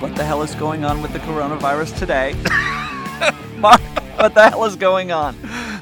What the hell is going on with the coronavirus today? Marc, what the hell is going on?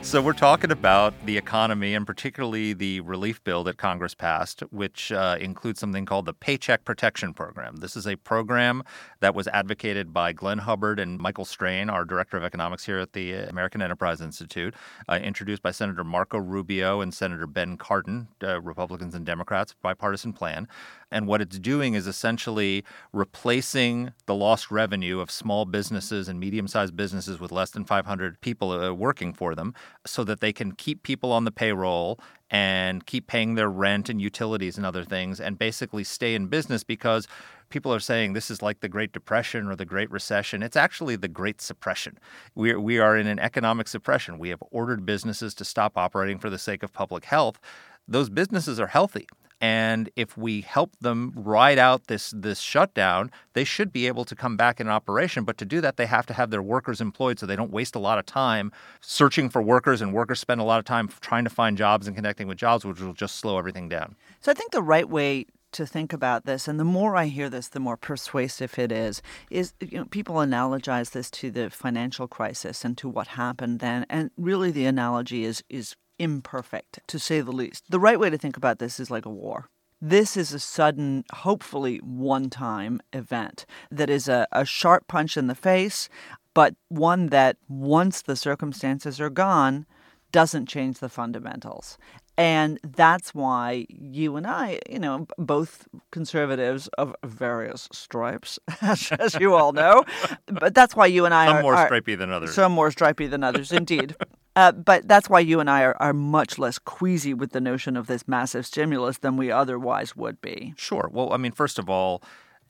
So, we're talking about the economy and particularly the relief bill that Congress passed, which uh, includes something called the Paycheck Protection Program. This is a program that was advocated by Glenn Hubbard and Michael Strain, our director of economics here at the American Enterprise Institute, uh, introduced by Senator Marco Rubio and Senator Ben Cardin, uh, Republicans and Democrats, bipartisan plan. And what it's doing is essentially replacing the lost revenue of small businesses and medium sized businesses with less than 500 people uh, working for them so that they can keep people on the payroll and keep paying their rent and utilities and other things and basically stay in business because people are saying this is like the Great Depression or the Great Recession. It's actually the Great Suppression. We are, we are in an economic suppression. We have ordered businesses to stop operating for the sake of public health. Those businesses are healthy. And if we help them ride out this this shutdown, they should be able to come back in operation. But to do that, they have to have their workers employed so they don't waste a lot of time searching for workers, and workers spend a lot of time trying to find jobs and connecting with jobs, which will just slow everything down. So I think the right way to think about this, and the more I hear this, the more persuasive it is. Is you know people analogize this to the financial crisis and to what happened then, and really the analogy is is imperfect, to say the least. The right way to think about this is like a war. This is a sudden, hopefully one time event that is a, a sharp punch in the face, but one that, once the circumstances are gone, doesn't change the fundamentals. And that's why you and I, you know, both conservatives of various stripes, as, you all know, but that's why you and I some are more stripy than others. Some more stripy than others, indeed. Uh, but that's why you and I are, are much less queasy with the notion of this massive stimulus than we otherwise would be. Sure. Well, I mean, first of all,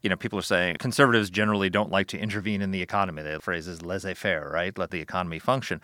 you know, people are saying conservatives generally don't like to intervene in the economy. The phrase is laissez faire, right? Let the economy function.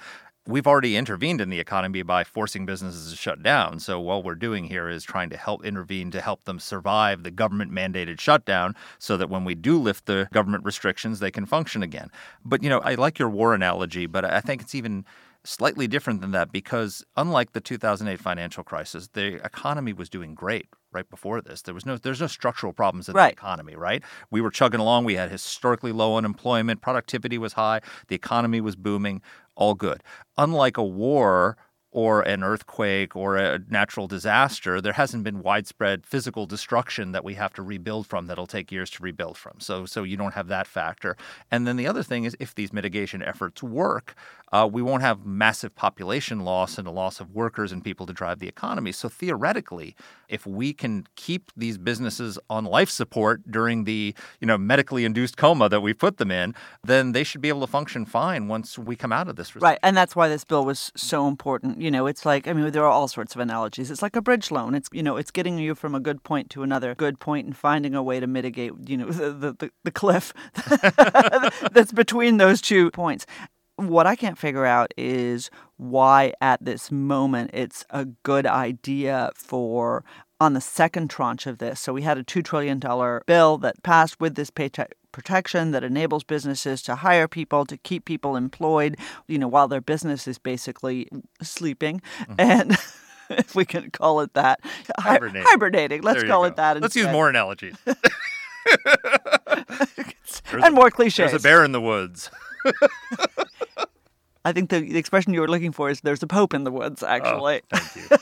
We've already intervened in the economy by forcing businesses to shut down. So, what we're doing here is trying to help intervene to help them survive the government mandated shutdown so that when we do lift the government restrictions, they can function again. But, you know, I like your war analogy, but I think it's even slightly different than that because unlike the 2008 financial crisis, the economy was doing great right before this. There was no there's no structural problems in right. the economy, right? We were chugging along, we had historically low unemployment, productivity was high, the economy was booming, all good. Unlike a war or an earthquake or a natural disaster, there hasn't been widespread physical destruction that we have to rebuild from that'll take years to rebuild from. So so you don't have that factor. And then the other thing is if these mitigation efforts work, uh, we won't have massive population loss and a loss of workers and people to drive the economy. So theoretically, if we can keep these businesses on life support during the you know medically induced coma that we put them in, then they should be able to function fine once we come out of this. Right, and that's why this bill was so important. You know, it's like I mean, there are all sorts of analogies. It's like a bridge loan. It's you know, it's getting you from a good point to another good point and finding a way to mitigate you know the the, the cliff that's between those two points what I can't figure out is why at this moment it's a good idea for on the second tranche of this. So we had a $2 trillion bill that passed with this paycheck protection that enables businesses to hire people to keep people employed, you know, while their business is basically sleeping. Mm-hmm. And if we can call it that, hibernating. hibernating. Let's call go. it that. Let's instead. use more analogies. and more cliches. There's a bear in the woods. I think the, the, expression you were looking for is "there's a pope in the woods." Actually, oh, thank you.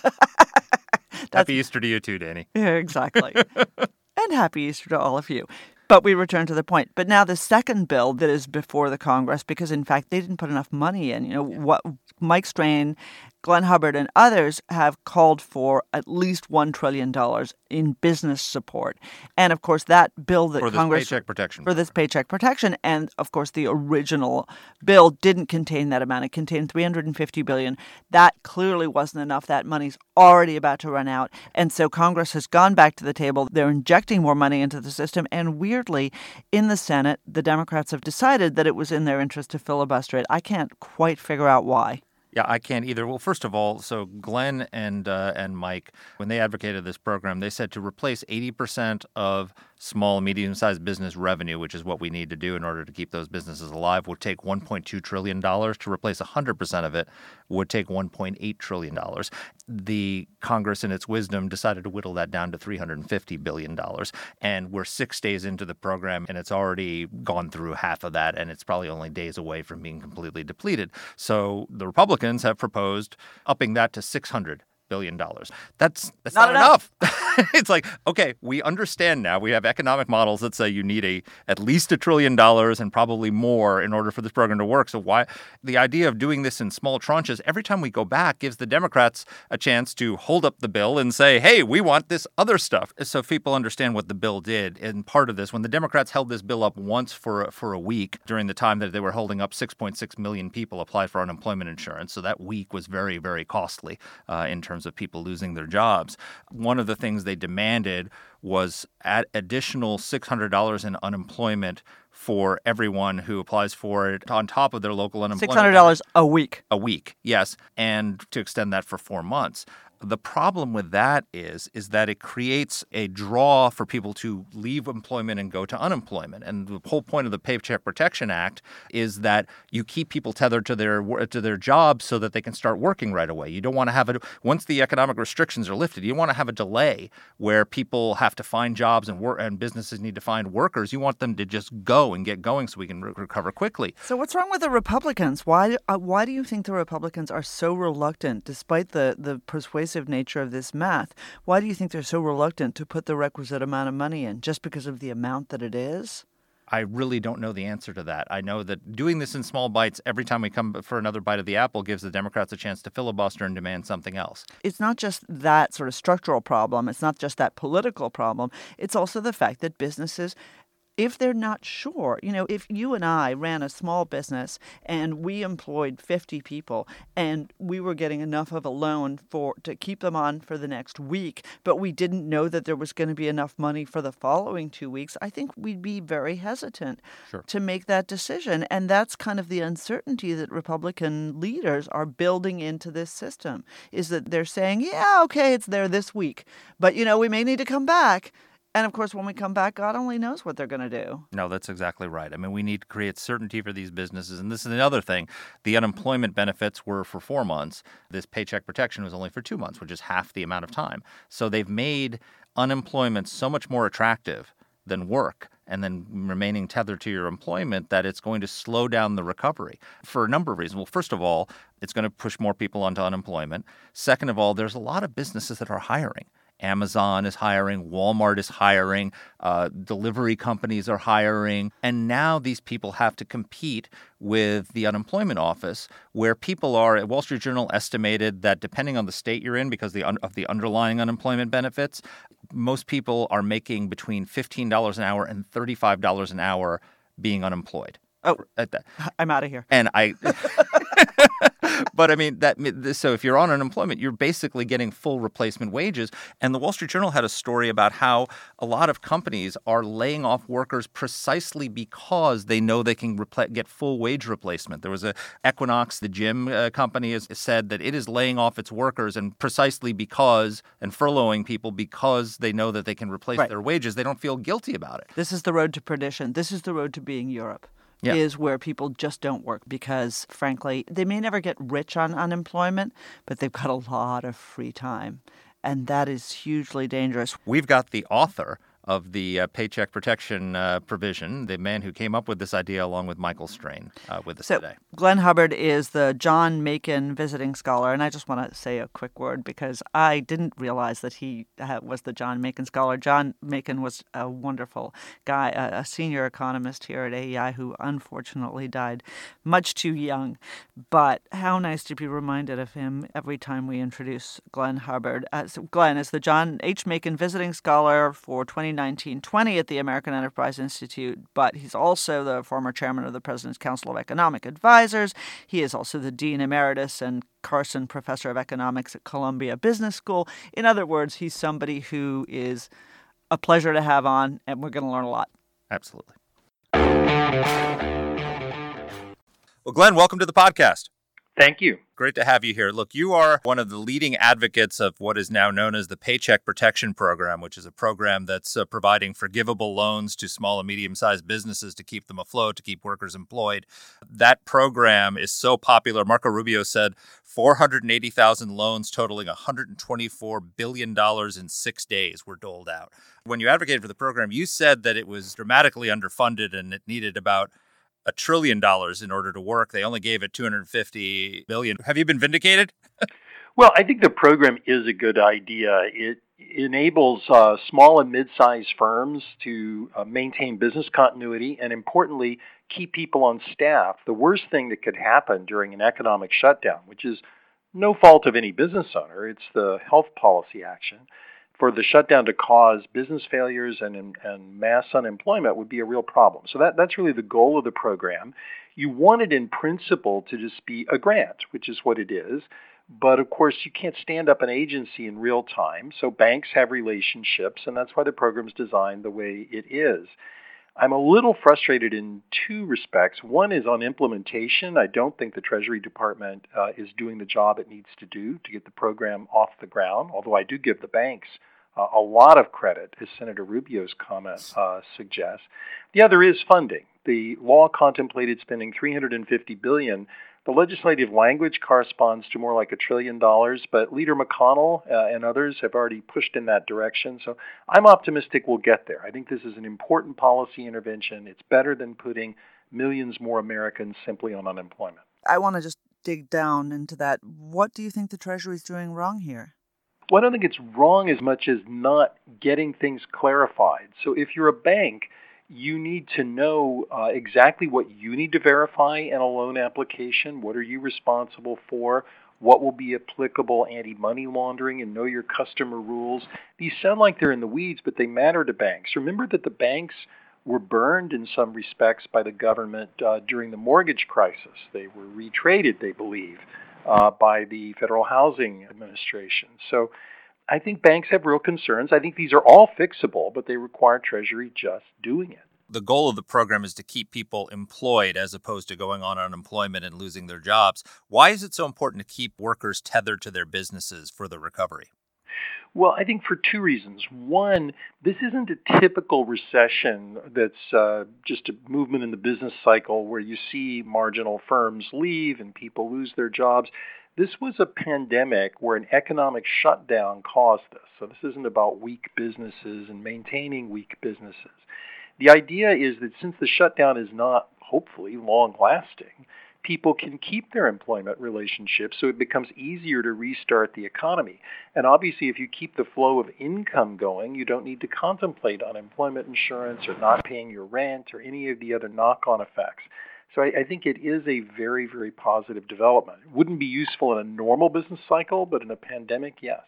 happy Easter to you too, Danny. Yeah, exactly. and happy Easter to all of you. But we return to the point. But now the second bill that is before the Congress, because in fact they didn't put enough money in. You know what Mike Strain Glenn Hubbard and others have called for at least $1 trillion in business support. And of course, that bill that for this paycheck protection. For this paycheck protection. And of course, the original bill didn't contain that amount. It contained 350 billion. That clearly wasn't enough. That money's already about to run out. And so Congress has gone back to the table. They're injecting more money into the system. And weirdly, in the Senate, the Democrats have decided that it was in their interest to filibuster it. I can't quite figure out why. Yeah, I can't either. Well, first of all, so Glenn and uh, and Mike, when they advocated this program, they said to replace 80% of small, and medium sized business revenue, which is what we need to do in order to keep those businesses alive, would take $1.2 trillion. To replace 100% of it would take $1.8 trillion. The Congress, in its wisdom, decided to whittle that down to $350 billion. And we're six days into the program, and it's already gone through half of that, and it's probably only days away from being completely depleted. So the Republicans have proposed upping that to 600 billion dollars. That's that's not, not enough. enough. it's like, okay, we understand now. We have economic models that say you need a at least a trillion dollars and probably more in order for this program to work. So why the idea of doing this in small tranches every time we go back gives the Democrats a chance to hold up the bill and say, "Hey, we want this other stuff." So people understand what the bill did. And part of this when the Democrats held this bill up once for for a week during the time that they were holding up 6.6 million people apply for unemployment insurance. So that week was very very costly uh, in terms of people losing their jobs. One of the things they demanded was at additional $600 in unemployment for everyone who applies for it on top of their local unemployment. $600 a week. A week, yes, and to extend that for 4 months. The problem with that is is that it creates a draw for people to leave employment and go to unemployment. And the whole point of the Paycheck Protection Act is that you keep people tethered to their to their jobs so that they can start working right away. You don't want to have it once the economic restrictions are lifted. You want to have a delay where people have to find jobs and work and businesses need to find workers. You want them to just go and get going so we can re- recover quickly. So what's wrong with the Republicans? Why uh, why do you think the Republicans are so reluctant despite the the persuasive persuasive nature of this math, why do you think they're so reluctant to put the requisite amount of money in? Just because of the amount that it is? I really don't know the answer to that. I know that doing this in small bites every time we come for another bite of the apple gives the Democrats a chance to filibuster and demand something else. It's not just that sort of structural problem, it's not just that political problem, it's also the fact that businesses if they're not sure, you know, if you and I ran a small business and we employed 50 people and we were getting enough of a loan for to keep them on for the next week, but we didn't know that there was going to be enough money for the following 2 weeks, I think we'd be very hesitant sure. to make that decision and that's kind of the uncertainty that Republican leaders are building into this system is that they're saying, "Yeah, okay, it's there this week, but you know, we may need to come back." And of course, when we come back, God only knows what they're going to do. No, that's exactly right. I mean, we need to create certainty for these businesses. And this is another thing. The unemployment benefits were for four months. This paycheck protection was only for two months, which is half the amount of time. So they've made unemployment so much more attractive than work and then remaining tethered to your employment that it's going to slow down the recovery for a number of reasons. Well, first of all, it's going to push more people onto unemployment. Second of all, there's a lot of businesses that are hiring. Amazon is hiring, Walmart is hiring, uh, delivery companies are hiring. And now these people have to compete with the unemployment office, where people are. Wall Street Journal estimated that depending on the state you're in, because the un- of the underlying unemployment benefits, most people are making between $15 an hour and $35 an hour being unemployed. Oh, I'm out of here. And I. but I mean that. So if you're on unemployment, you're basically getting full replacement wages. And the Wall Street Journal had a story about how a lot of companies are laying off workers precisely because they know they can repl- get full wage replacement. There was a Equinox, the gym uh, company, has said that it is laying off its workers and precisely because and furloughing people because they know that they can replace right. their wages. They don't feel guilty about it. This is the road to perdition. This is the road to being Europe yeah. is where people just don't work because, frankly, they may never get rich on unemployment, but they've got a lot of free time. And that is hugely dangerous. We've got the author of the uh, Paycheck Protection uh, provision, the man who came up with this idea along with Michael Strain uh, with us so, today. Glenn Hubbard is the John Makin Visiting Scholar, and I just want to say a quick word because I didn't realize that he uh, was the John Makin Scholar. John Makin was a wonderful guy, a, a senior economist here at AEI who unfortunately died much too young. But how nice to be reminded of him every time we introduce Glenn Hubbard. Uh, so Glenn is the John H. Makin Visiting Scholar for 2019-20 at the American Enterprise Institute, but he's also the former chairman of the President's Council of Economic Advisors. He is also the Dean Emeritus and Carson Professor of Economics at Columbia Business School. In other words, he's somebody who is a pleasure to have on, and we're going to learn a lot. Absolutely. Well, Glenn, welcome to the podcast. Thank you. Great to have you here. Look, you are one of the leading advocates of what is now known as the Paycheck Protection Program, which is a program that's uh, providing forgivable loans to small and medium sized businesses to keep them afloat, to keep workers employed. That program is so popular. Marco Rubio said 480,000 loans totaling $124 billion in six days were doled out. When you advocated for the program, you said that it was dramatically underfunded and it needed about a trillion dollars in order to work. They only gave it 250 billion. Have you been vindicated? well, I think the program is a good idea. It enables uh, small and mid-sized firms to uh, maintain business continuity and importantly keep people on staff. The worst thing that could happen during an economic shutdown, which is no fault of any business owner, it's the health policy action for the shutdown to cause business failures and, and mass unemployment would be a real problem. So that, that's really the goal of the program. You want it in principle to just be a grant, which is what it is. But of course, you can't stand up an agency in real time. So banks have relationships, and that's why the program is designed the way it is. I'm a little frustrated in two respects. One is on implementation. I don't think the Treasury Department uh, is doing the job it needs to do to get the program off the ground, although I do give the banks uh, a lot of credit, as Senator Rubio's comment uh, suggests. The other is funding. The law contemplated spending 350 billion. The legislative language corresponds to more like a trillion dollars, but Leader McConnell uh, and others have already pushed in that direction. So I'm optimistic we'll get there. I think this is an important policy intervention. It's better than putting millions more Americans simply on unemployment. I want to just dig down into that. What do you think the Treasury is doing wrong here? Well, I don't think it's wrong as much as not getting things clarified. So if you're a bank, you need to know uh, exactly what you need to verify in a loan application. What are you responsible for? What will be applicable anti money laundering and know your customer rules? These sound like they're in the weeds, but they matter to banks. Remember that the banks were burned in some respects by the government uh, during the mortgage crisis. They were retraded, they believe uh, by the Federal Housing Administration. So I think banks have real concerns. I think these are all fixable, but they require Treasury just doing it. The goal of the program is to keep people employed as opposed to going on unemployment and losing their jobs. Why is it so important to keep workers tethered to their businesses for the recovery? Well, I think for two reasons. One, this isn't a typical recession that's uh, just a movement in the business cycle where you see marginal firms leave and people lose their jobs. This was a pandemic where an economic shutdown caused this. So this isn't about weak businesses and maintaining weak businesses. The idea is that since the shutdown is not, hopefully, long lasting, people can keep their employment relationships so it becomes easier to restart the economy. And obviously, if you keep the flow of income going, you don't need to contemplate unemployment insurance or not paying your rent or any of the other knock on effects. So I, I, think it is a very, very positive development. It wouldn't be useful in a normal business cycle, but in a pandemic, yes.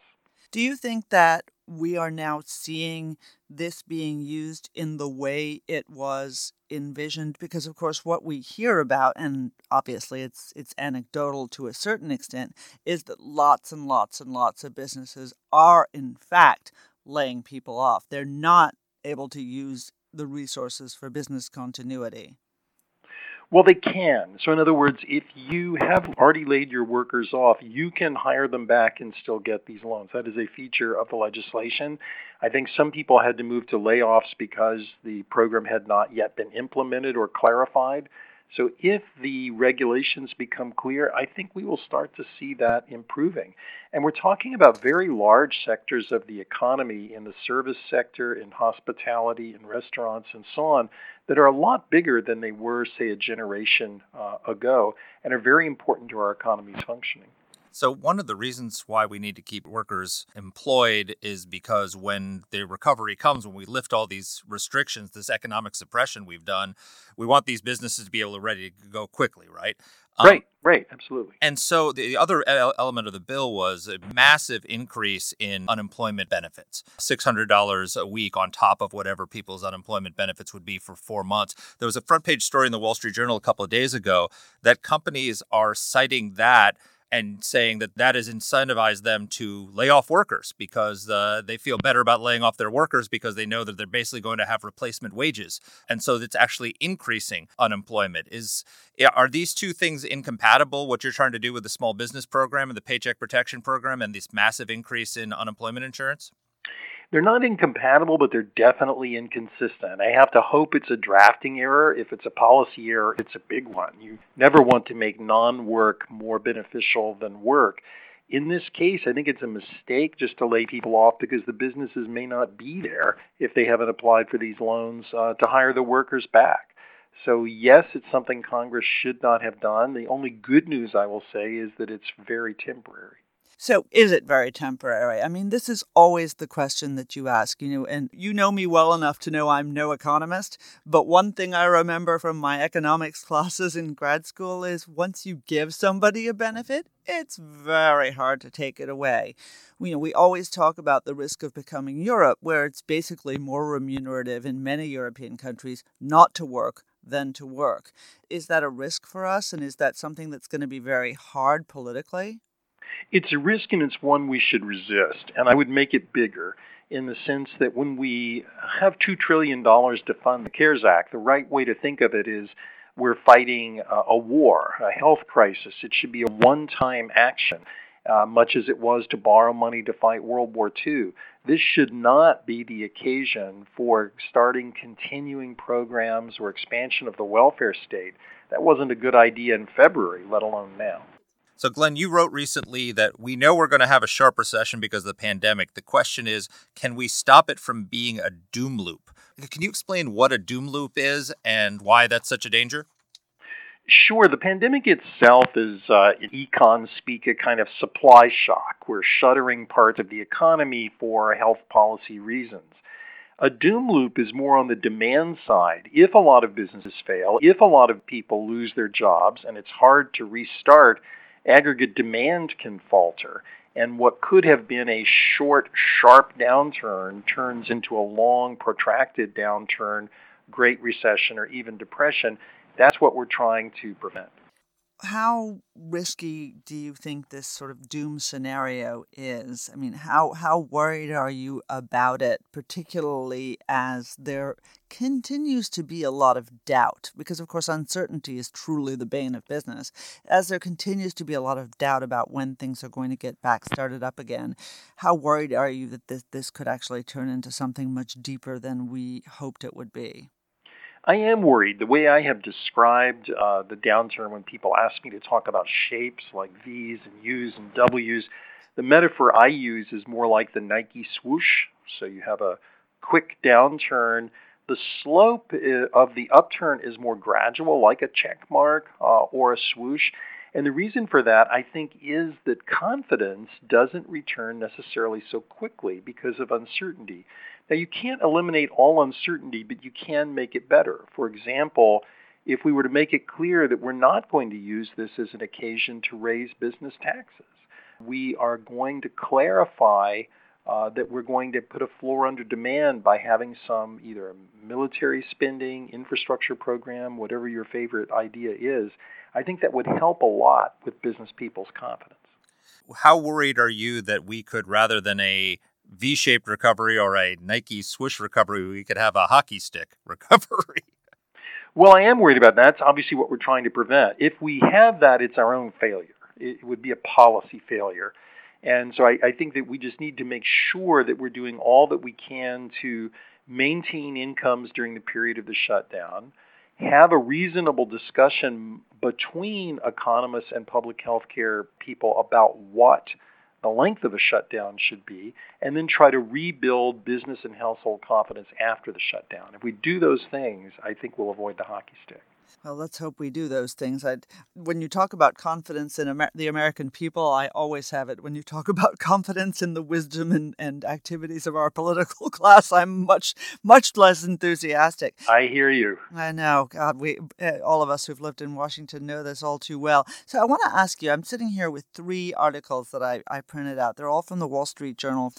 Do you think that we are now seeing this being used in the way it was envisioned because of course what we hear about and obviously it's it's anecdotal to a certain extent is that lots and lots and lots of businesses are in fact laying people off they're not able to use the resources for business continuity well, they can. So, in other words, if you have already laid your workers off, you can hire them back and still get these loans. That is a feature of the legislation. I think some people had to move to layoffs because the program had not yet been implemented or clarified. So if the regulations become clear, I think we will start to see that improving. And we're talking about very large sectors of the economy in the service sector, in hospitality, in restaurants, and so on, that are a lot bigger than they were, say, a generation uh, ago, and are very important to our economy's functioning. So, one of the reasons why we need to keep workers employed is because when the recovery comes, when we lift all these restrictions, this economic suppression we've done, we want these businesses to be able to ready to go quickly, right? Um, right, right, absolutely. And so the other element of the bill was a massive increase in unemployment benefits $600 a week on top of whatever people's unemployment benefits would be for four months. There was a front page story in the Wall Street Journal a couple of days ago that companies are citing that and saying that that has incentivized them to lay off workers because uh, they feel better about laying off their workers because they know that they're basically going to have replacement wages, and so it's actually increasing unemployment. Is are these two things incompatible? What you're trying to do with the small business program and the Paycheck Protection Program and this massive increase in unemployment insurance? They're not incompatible, but they're definitely inconsistent. I have to hope it's a drafting error. If it's a policy error, it's a big one. You never want to make non work more beneficial than work. In this case, I think it's a mistake just to lay people off because the businesses may not be there if they haven't applied for these loans uh, to hire the workers back. So, yes, it's something Congress should not have done. The only good news I will say is that it's very temporary. So, is it very temporary? I mean, this is always the question that you ask, you know, and you know me well enough to know I'm no economist. But one thing I remember from my economics classes in grad school is once you give somebody a benefit, it's very hard to take it away. You know, we always talk about the risk of becoming Europe, where it's basically more remunerative in many European countries not to work than to work. Is that a risk for us? And is that something that's going to be very hard politically? It's a risk and it's one we should resist. And I would make it bigger in the sense that when we have $2 trillion to fund the CARES Act, the right way to think of it is we're fighting a war, a health crisis. It should be a one time action. Uh, much as it was to borrow money to fight World War II. This should not be the occasion for starting continuing programs or expansion of the welfare state. That wasn't a good idea in February, let alone now. So, Glenn, you wrote recently that we know we're going to have a sharp recession because of the pandemic. The question is, can we stop it from being a doom loop? Can you explain what a doom loop is and why that's such a danger? Sure. The pandemic itself is, uh, in econ speak, a kind of supply shock. We're shuttering parts of the economy for health policy reasons. A doom loop is more on the demand side. If a lot of businesses fail, if a lot of people lose their jobs, and it's hard to restart, aggregate demand can falter. And what could have been a short, sharp downturn turns into a long, protracted downturn, Great Recession, or even depression. That's what we're trying to prevent how risky do you think this sort of doom scenario is? I mean, how how worried are you about it, particularly as there continues to be a lot of doubt? Because of course, uncertainty is truly the bane of business. As there continues to be a lot of doubt about when things are going to get back started up again, how worried are you that this this could actually turn into something much deeper than we hoped it would be? I am worried. The way I have described uh, the downturn when people ask me to talk about shapes like V's and U's and W's, the metaphor I use is more like the Nike swoosh. So you have a quick downturn. The slope uh, of the upturn is more gradual, like a check mark uh, or a swoosh. And the reason for that, I think, is that confidence doesn't return necessarily so quickly because of uncertainty. Now, you can't eliminate all uncertainty, but you can make it better. For example, if we were to make it clear that we're not going to use this as an occasion to raise business taxes, we are going to clarify uh, that we're going to put a floor under demand by having some either military spending, infrastructure program, whatever your favorite idea is. I think that would help a lot with business people's confidence. How worried are you that we could, rather than a V-shaped recovery or a Nike swoosh recovery, we could have a hockey stick recovery. Well, I am worried about that. That's obviously what we're trying to prevent. If we have that, it's our own failure. It would be a policy failure. And so I, I think that we just need to make sure that we're doing all that we can to maintain incomes during the period of the shutdown, have a reasonable discussion between economists and public health care people about what the length of a shutdown should be, and then try to rebuild business and household confidence after the shutdown. If we do those things, I think we'll avoid the hockey stick. Well, let's hope we do those things. I'd, when you talk about confidence in Amer- the American people, I always have it. When you talk about confidence in the wisdom and, and activities of our political class, I'm much, much less enthusiastic. I hear you. I know. God, we, eh, all of us who've lived in Washington know this all too well. So I want to ask you I'm sitting here with three articles that I, I printed out. They're all from the Wall Street Journal.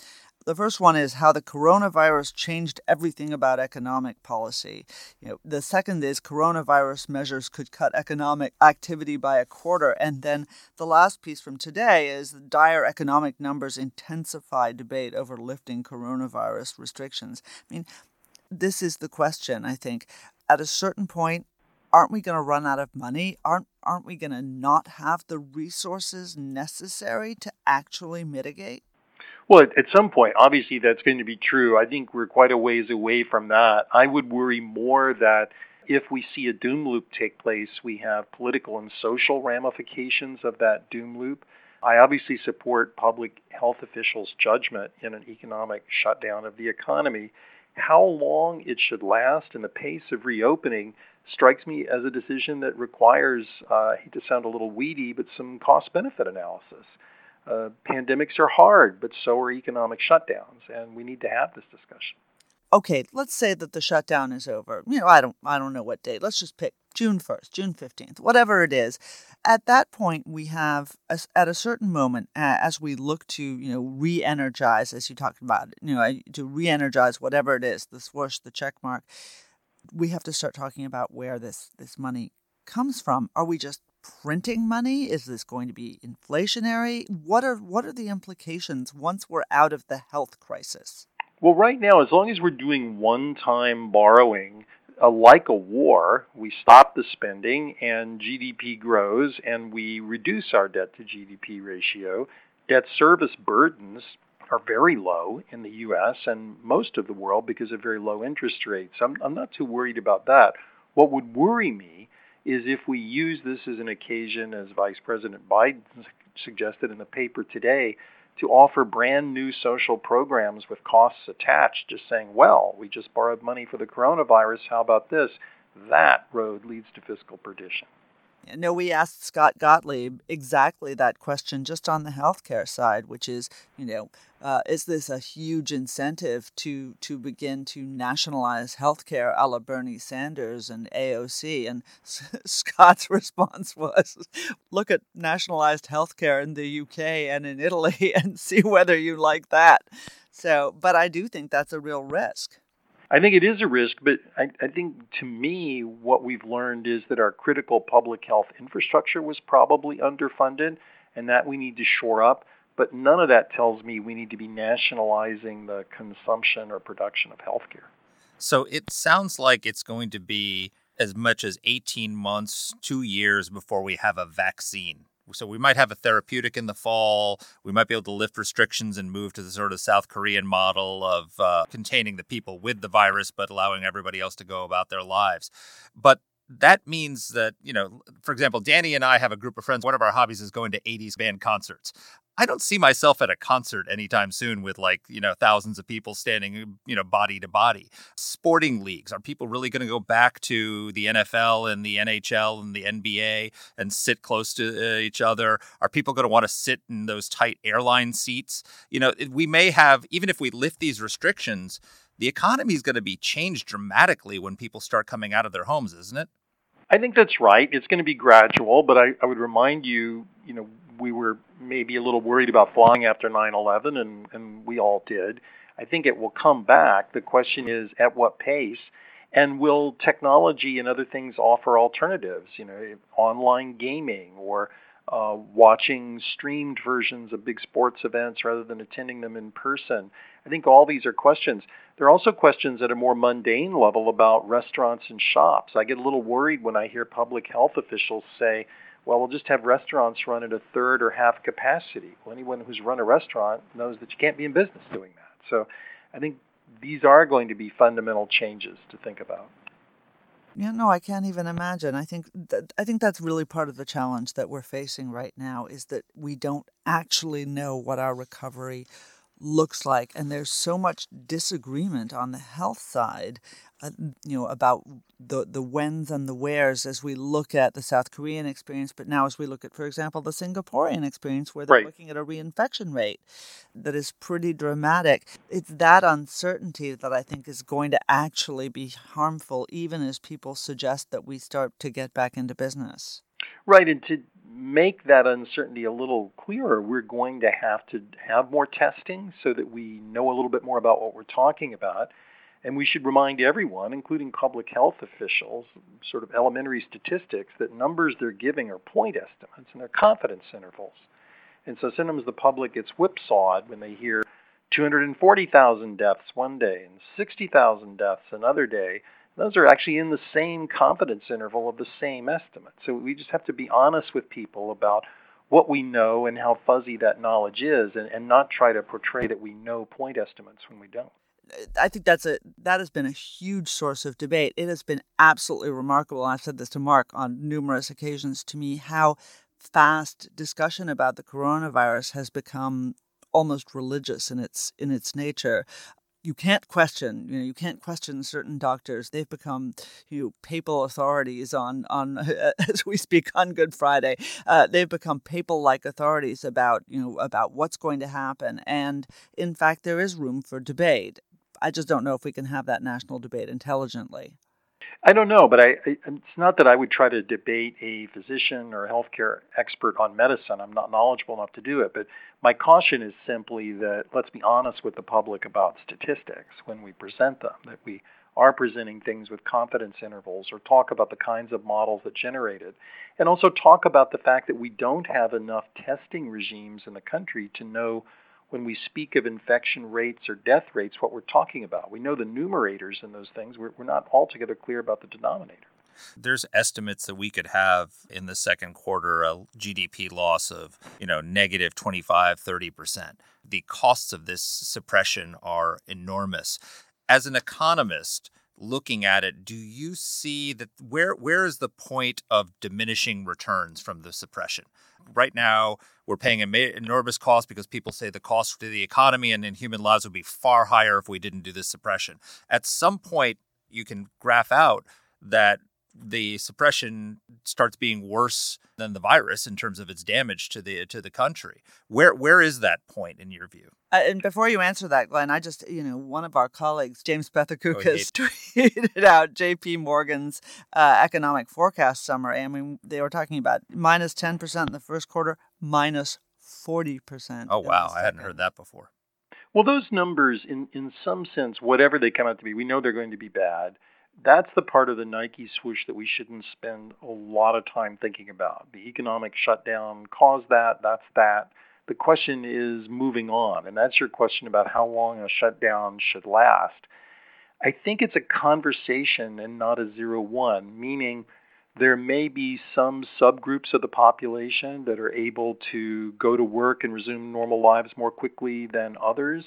The first one is how the coronavirus changed everything about economic policy. You know, the second is coronavirus measures could cut economic activity by a quarter. And then the last piece from today is the dire economic numbers intensify debate over lifting coronavirus restrictions. I mean, this is the question, I think. At a certain point, aren't we going to run out of money? Aren't aren't we going to not have the resources necessary to actually mitigate? Well, at some point, obviously that's going to be true. I think we're quite a ways away from that. I would worry more that if we see a doom loop take place, we have political and social ramifications of that doom loop. I obviously support public health officials' judgment in an economic shutdown of the economy. How long it should last and the pace of reopening strikes me as a decision that requires, uh, I hate to sound a little weedy, but some cost benefit analysis. Uh, pandemics are hard, but so are economic shutdowns, and we need to have this discussion. Okay, let's say that the shutdown is over. You know, I don't, I don't know what date. Let's just pick June first, June fifteenth, whatever it is. At that point, we have at a certain moment, as we look to, you know, re-energize, as you talked about, you know, to re-energize whatever it is, the swoosh, the check mark. We have to start talking about where this this money comes from. Are we just printing money? Is this going to be inflationary? What are what are the implications once we're out of the health crisis? Well, right now, as long as we're doing one-time borrowing, uh, like a war, we stop the spending and GDP grows and we reduce our debt to GDP ratio. Debt service burdens are very low in the US and most of the world because of very low interest rates. I'm, I'm not too worried about that. What would worry me is if we use this as an occasion, as Vice President Biden suggested in the paper today, to offer brand new social programs with costs attached, just saying, well, we just borrowed money for the coronavirus, how about this? That road leads to fiscal perdition. No, we asked Scott Gottlieb exactly that question just on the healthcare side, which is, you know, uh, is this a huge incentive to to begin to nationalize healthcare a la Bernie Sanders and AOC? And Scott's response was, look at nationalized healthcare in the UK and in Italy and see whether you like that. So, but I do think that's a real risk. I think it is a risk, but I, I, think to me, what we've learned is that our critical public health infrastructure was probably underfunded and that we need to shore up. But none of that tells me we need to be nationalizing the consumption or production of healthcare. So it sounds like it's going to be as much as 18 months, two years before we have a vaccine so we might have a therapeutic in the fall. We might be able to lift restrictions and move to the sort of South Korean model of uh, containing the people with the virus, but allowing everybody else to go about their lives. But that means that, you know, for example, Danny and I have a group of friends. One of our hobbies is going to 80s band concerts. I don't see myself at a concert anytime soon with like, you know, thousands of people standing, you know, body to body. Sporting leagues, are people really going to go back to the NFL and the NHL and the NBA and sit close to uh, each other? Are people going to want to sit in those tight airline seats? You know, we may have, even if we lift these restrictions, the economy is going to be changed dramatically when people start coming out of their homes, isn't it? I think that's right. It's going to be gradual, but I, I would remind you, you know, we were maybe a little worried about flying after 9/11, and and we all did. I think it will come back. The question is at what pace, and will technology and other things offer alternatives? You know, online gaming or uh, watching streamed versions of big sports events rather than attending them in person. I think all these are questions. There are also questions at a more mundane level about restaurants and shops. I get a little worried when I hear public health officials say, well, we'll just have restaurants run at a third or half capacity. Well, anyone who's run a restaurant knows that you can't be in business doing that. So I think these are going to be fundamental changes to think about. Yeah, no, I can't even imagine. I think I think that's really part of the challenge that we're facing right now is that we don't actually know what our recovery looks like and there's so much disagreement on the health side uh, you know about the the whens and the wheres as we look at the South Korean experience but now as we look at for example the Singaporean experience where they're right. looking at a reinfection rate that is pretty dramatic it's that uncertainty that I think is going to actually be harmful even as people suggest that we start to get back into business right and to make that uncertainty a little clearer, we're going to have to have more testing so that we know a little bit more about what we're talking about. And we should remind everyone, including public health officials, sort of elementary statistics, that numbers they're giving are point estimates and they're confidence intervals. And so sometimes the public gets whipsawed when they hear 240,000 deaths one day and 60,000 deaths another day those are actually in the same confidence interval of the same estimate. So we just have to be honest with people about what we know and how fuzzy that knowledge is and, and not try to portray that we know point estimates when we don't. I think that's a that has been a huge source of debate. It has been absolutely remarkable. I've said this to Marc on numerous occasions to me how fast discussion about the coronavirus has become almost religious in its in its nature you can't question you know you can't question certain doctors. They've become you know papal authorities on on as we speak on good friday. Uh, they've become papal like authorities about you know about what's going to happen. And in fact there is room for debate. I just don't know if we can have that national debate intelligently I don't know, but I, I, it's not that I would try to debate a physician or a healthcare expert on medicine. I'm not knowledgeable enough to do it. But my caution is simply that let's be honest with the public about statistics when we present them, that we are presenting things with confidence intervals or talk about the kinds of models that generate it. And also talk about the fact that we don't have enough testing regimes in the country to know when we speak of infection rates or death rates what we're talking about. We know the numerators in those things. We're, we're not altogether clear about the denominator. There's estimates that we could have in the second quarter a GDP loss of, you know, negative 25, 30%. The costs of this suppression are enormous. As an economist, looking at it, do you see that where where is the point of diminishing returns from the suppression? Right now, we're paying an enormous cost because people say the cost to the economy and in human lives would be far higher if we didn't do this suppression. At some point, you can graph out that the suppression starts being worse than the virus in terms of its damage to the to the country. Where where is that point in your view? Uh, and before you answer that, Glenn, I just you know one of our colleagues, James Pethokoukis, oh, tweeted out J.P. Morgan's uh, economic forecast summary. I mean, they were talking about minus ten percent in the first quarter, minus forty percent. Oh wow, I hadn't heard that before. Well, those numbers, in in some sense, whatever they come out to be, we know they're going to be bad that's the part of the Nike swoosh that we shouldn't spend a lot of time thinking about. The economic shutdown caused that, that's that. The question is moving on, and that's your question about how long a shutdown should last. I think it's a conversation and not a zero one, meaning there may be some subgroups of the population that are able to go to work and resume normal lives more quickly than others.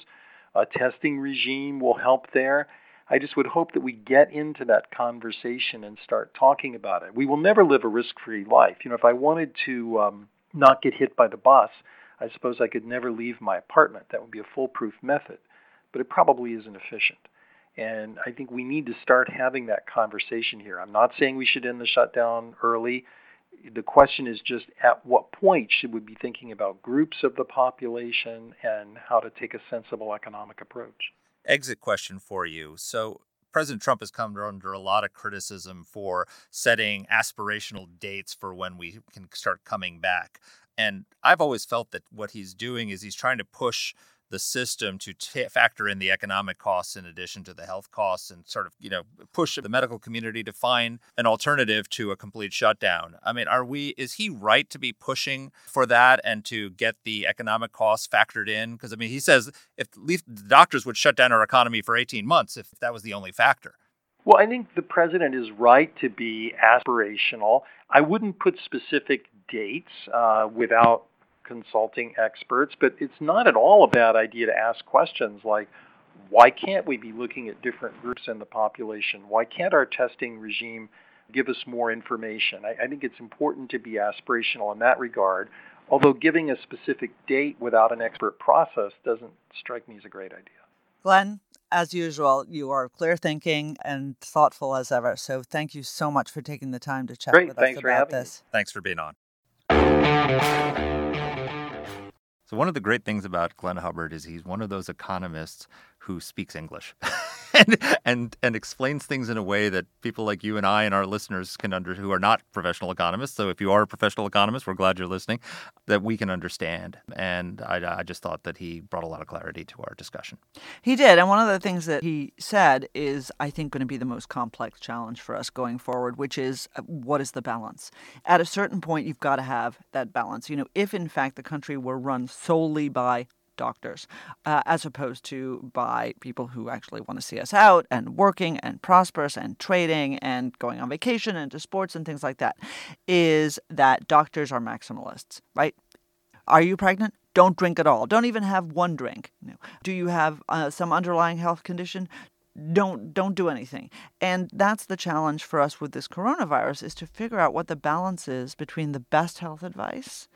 A testing regime will help there. I just would hope that we get into that conversation and start talking about it. We will never live a risk free life. You know, if I wanted to um, not get hit by the bus, I suppose I could never leave my apartment. That would be a foolproof method, but it probably isn't efficient. And I think we need to start having that conversation here. I'm not saying we should end the shutdown early. The question is just at what point should we be thinking about groups of the population and how to take a sensible economic approach? Exit question for you. So, President Trump has come under a lot of criticism for setting aspirational dates for when we can start coming back. And I've always felt that what he's doing is he's trying to push the system to t- factor in the economic costs in addition to the health costs and sort of, you know, push the medical community to find an alternative to a complete shutdown. I mean, are we is he right to be pushing for that and to get the economic costs factored in because I mean, he says if the doctors would shut down our economy for 18 months if that was the only factor. Well, I think the president is right to be aspirational. I wouldn't put specific dates uh, without consulting experts, but it's not at all a bad idea to ask questions like why can't we be looking at different groups in the population? Why can't our testing regime give us more information? I, I think it's important to be aspirational in that regard, although giving a specific date without an expert process doesn't strike me as a great idea. Glenn, as usual, you are clear thinking and thoughtful as ever. So thank you so much for taking the time to chat Great. with Thanks us for about having this. Me. Thanks for being on. So one of the great things about Glenn Hubbard is he's one of those economists who speaks English and, and and explains things in a way that people like you and I and our listeners can under who are not professional economists. So if you are a professional economist, we're glad you're listening, that we can understand. And I, I just thought that he brought a lot of clarity to our discussion. He did, and one of the things that he said is, I think, going to be the most complex challenge for us going forward, which is uh, what is the balance? At a certain point, you've got to have that balance. You know, if in fact the country were run solely by doctors, uh, as opposed to by people who actually want to see us out and working and prosperous and trading and going on vacation and to sports and things like that, is that doctors are maximalists, right? Are you pregnant? Don't drink at all. Don't even have one drink. Do you have uh, some underlying health condition? Don't don't do anything. And that's the challenge for us with this coronavirus is to figure out what the balance is between the best health advice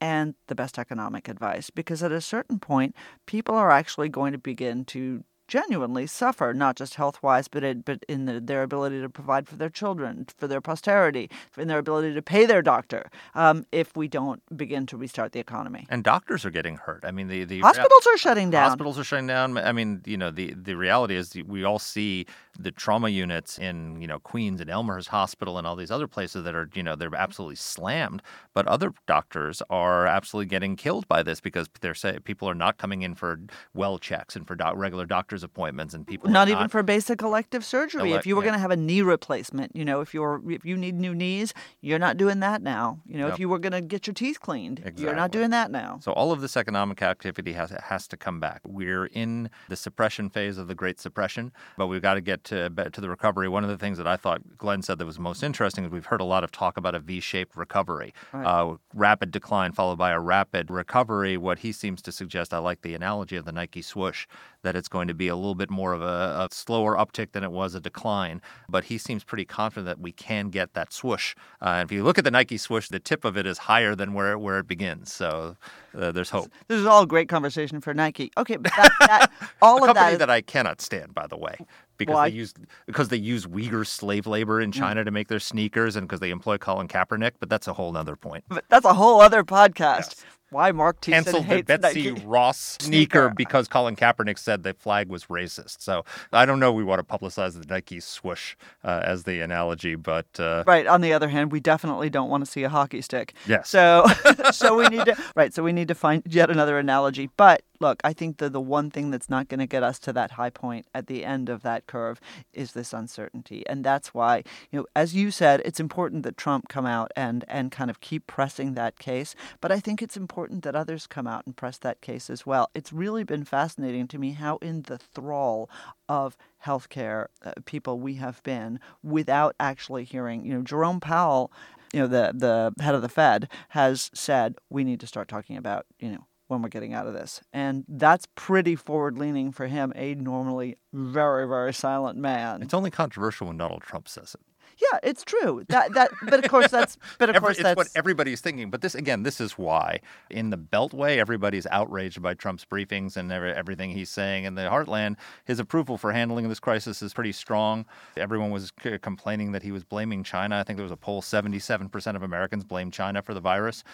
and the best economic advice because at a certain point people are actually going to begin to genuinely suffer, not just health wise, but it, but in the, their ability to provide for their children, for their posterity, in their ability to pay their doctor, um, if we don't begin to restart the economy. And doctors are getting hurt. I mean, the, the hospitals are shutting down. Hospitals are shutting down. I mean, you know, the the reality is we all see the trauma units in you know Queens and Elmhurst Hospital and all these other places that are you know they're absolutely slammed. But other doctors are absolutely getting killed by this because they're say people are not coming in for well checks and for regular doctors appointments and people not are even not- for basic elective surgery. Elec- if you were yeah. going to have a knee replacement, you know, if you're if you need new knees, you're not doing that now. You know, Yep. if you were going to get your teeth cleaned, you're not doing that now. So all of this economic activity has has to come back. We're in the suppression phase of the Great Suppression, but we've got to get to to the recovery. One of the things that I thought Glenn said that was most interesting is we've heard a lot of talk about a V-shaped recovery, uh, rapid decline followed by a rapid recovery. What he seems to suggest, I like the analogy of the Nike swoosh, that it's going to be a little bit more of a, a slower uptick than it was a decline. But he seems pretty confident that we can get that swoosh. Uh, and if you look at the Nike swoosh, the tip of it is higher than where it, where it begins. So uh, there's hope. This is all great conversation for Nike. Okay, but that, that, all a of that is that I cannot stand, by the way, because Why? they use because they use Uyghur slave labor Mm. in China to make their sneakers, and because they employ Colin Kaepernick. But that's a whole other point. but that's a whole other podcast. Yes. Why Marc Thiessen Canceled the Betsy Nike. Ross Sneaker. because Colin Kaepernick said the flag was racist. So I don't know. We want to publicize the Nike swoosh uh, as the analogy, but uh, Right. On the other hand, we definitely don't want to see a hockey stick. Yes. So, so we need to right. So we need to find yet another analogy. But look, I think that the one thing that's not going to get us to that high point at the end of that curve is this uncertainty, and that's why you know, as you said, it's important that Trump come out and and kind of keep pressing that case. But I think it's important that others come out and press that case as well. It's really been fascinating to me how in the thrall of healthcare uh, people we have been without actually hearing. You know, Jerome Powell, you know, the the head of the Fed has said we need to start talking about, you know, when we're getting out of this. And that's pretty forward leaning for him, a normally very, very silent man. it's only controversial when Donald Trump says it. Yeah, it's true. That that but of course that's but of Every- course it's that's what everybody's thinking. But this again, this is why in the Beltway, everybody's outraged by Trump's briefings and every, everything he's saying. In the Heartland, his approval for handling this crisis is pretty strong. Everyone was c- complaining that he was blaming China. I think there was a poll: seventy-seven percent of Americans blame China for the virus.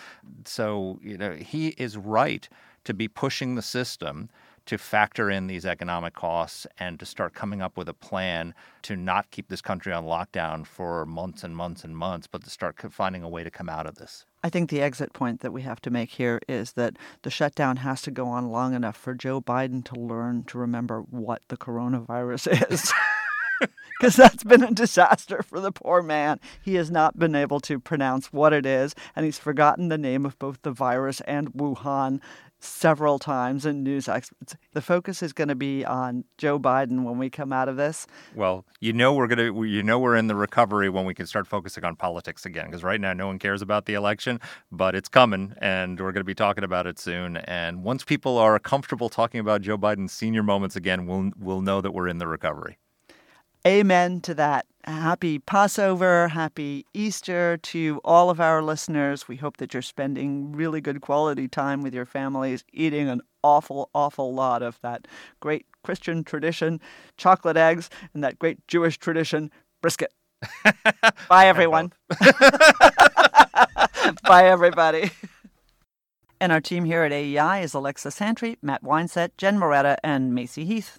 So you know he is right to be pushing the system to factor in these economic costs and to start coming up with a plan to not keep this country on lockdown for months and months and months, but to start finding a way to come out of this. I think the exit point that we have to make here is that the shutdown has to go on long enough for Joe Biden to learn to remember what the coronavirus is. because that's been a disaster for the poor man. He has not been able to pronounce what it is, and he's forgotten the name of both the virus and Wuhan several times in news experts. The focus is going to be on Joe Biden when we come out of this. Well, you know we're going to you know we're in the recovery when we can start focusing on politics again because right now no one cares about the election, but it's coming and we're going to be talking about it soon and once people are comfortable talking about Joe Biden's senior moments again, we'll we'll know that we're in the recovery. Amen to that. Happy Passover, happy Easter to all of our listeners. We hope that you're spending really good quality time with your families, eating an awful, awful lot of that great Christian tradition, chocolate eggs, and that great Jewish tradition, brisket. Bye, everyone. Bye, everybody. And our team here at AEI is Alexa Santry, Matt Weinset, Jen Moretta, and Macy Heath.